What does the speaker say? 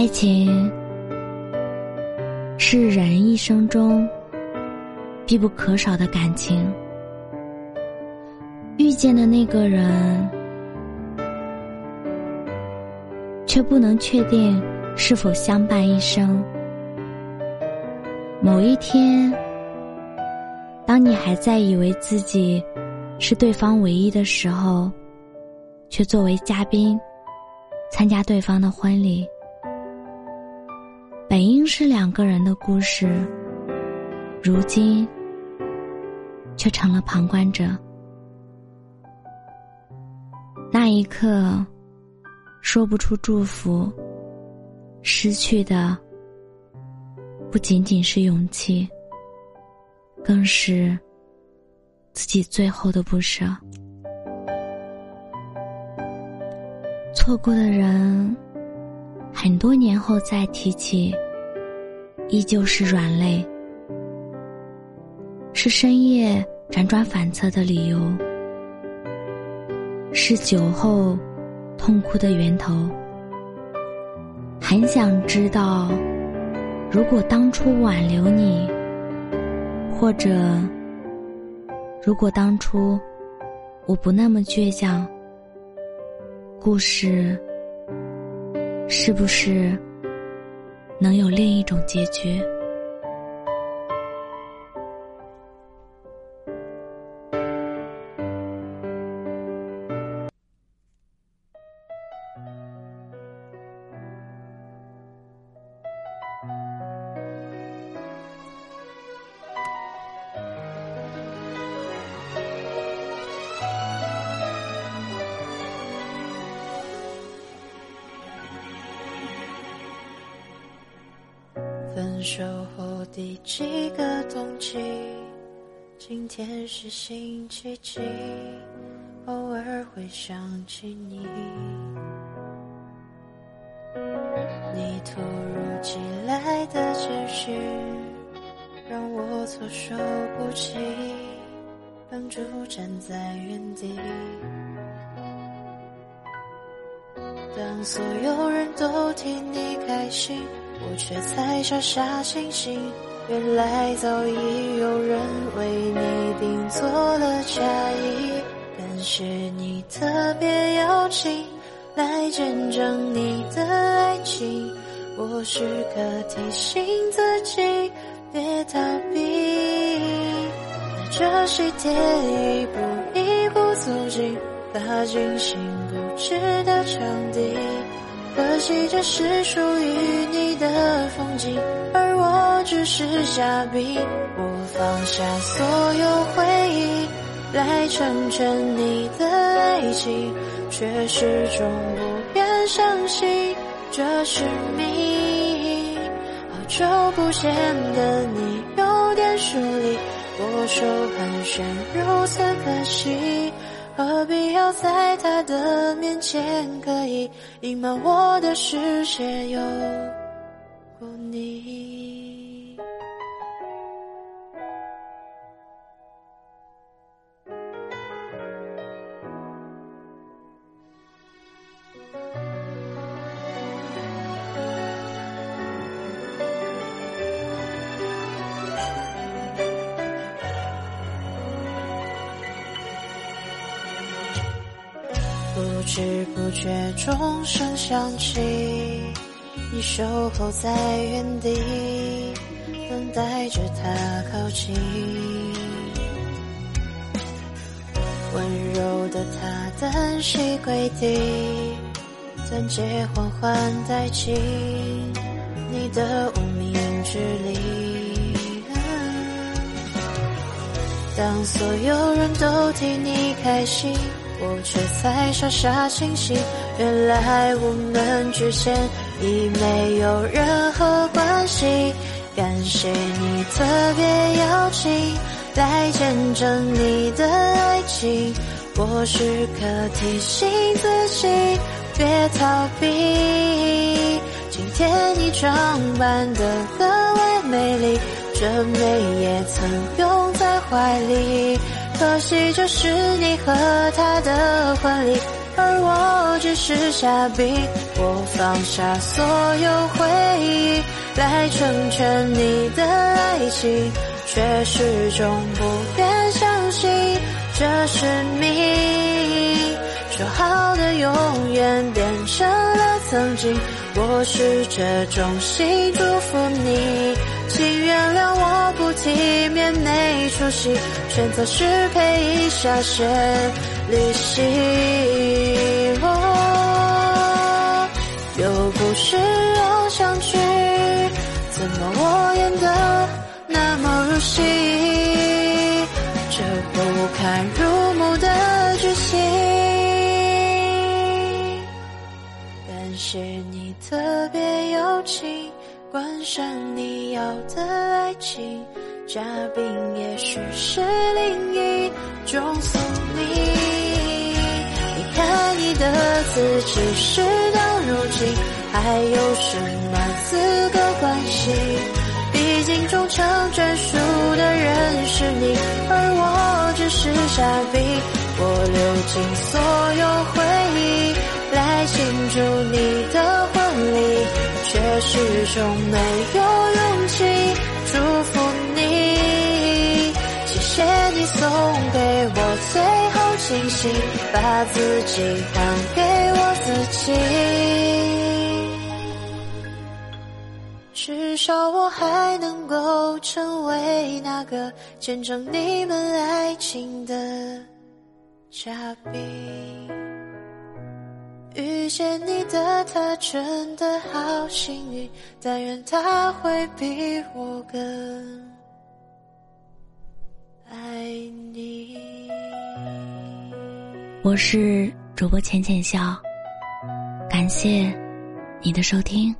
爱情是人一生中必不可少的感情。遇见的那个人，却不能确定是否相伴一生。某一天，当你还在以为自己是对方唯一的时候，却作为嘉宾参加对方的婚礼。本应是两个人的故事，如今却成了旁观者。那一刻，说不出祝福，失去的不仅仅是勇气，更是自己最后的不舍。错过的人。很多年后再提起，依旧是软肋，是深夜辗转反侧的理由，是酒后痛哭的源头。很想知道，如果当初挽留你，或者如果当初我不那么倔强，故事。是不是能有另一种结局？分手后第几个冬季？今天是星期几？偶尔会想起你。你突如其来的简讯，让我措手不及，愣住站在原地。当所有人都替你开心。我却才傻傻清醒，原来早已有人为你订做了嫁衣。感谢你特别邀请来见证你的爱情，我时刻提醒自己别逃避。在这喜帖一步一步走进踏进心不知的场地。可惜这是属于你的风景，而我只是嘉宾。我放下所有回忆来成全你的爱情，却始终不愿相信这是命。好久不见的你有点疏离，握手寒暄如此可惜。何必要在他的面前刻意隐瞒我的世界有过你？不知不觉，钟声响起，你守候在原地，等待着他靠近。温柔的他单膝跪地，钻戒缓缓戴进你的无名指里。当所有人都替你开心。我却才傻傻清醒，原来我们之间已没有任何关系。感谢你特别邀请来见证你的爱情，我时刻提醒自己别逃避。今天你装扮得格外美丽，这美也曾拥在怀里。可惜这是你和他的婚礼，而我只是嘉宾。我放下所有回忆来成全你的爱情，却始终不愿相信这是命。说好的永远变成了曾经，我试着衷心祝福你，请原谅我不体面没出息。选择失陪一下先离席，又不是偶像剧，怎么我演得那么入戏？这不堪入目的剧情，感谢你特别友情，关上你要的爱情。嘉宾也许是另一种宿命。离开你的自己，事到如今还有什么资格关心？毕竟终成专属的人是你，而我只是嘉宾。我流尽所有回忆来庆祝你的，始终没有勇气祝福。你送给我最后清醒，把自己还给我自己。至少我还能够成为那个见证你们爱情的嘉宾。遇见你的他真的好幸运，但愿他会比我更。爱你。我是主播浅浅笑，感谢你的收听，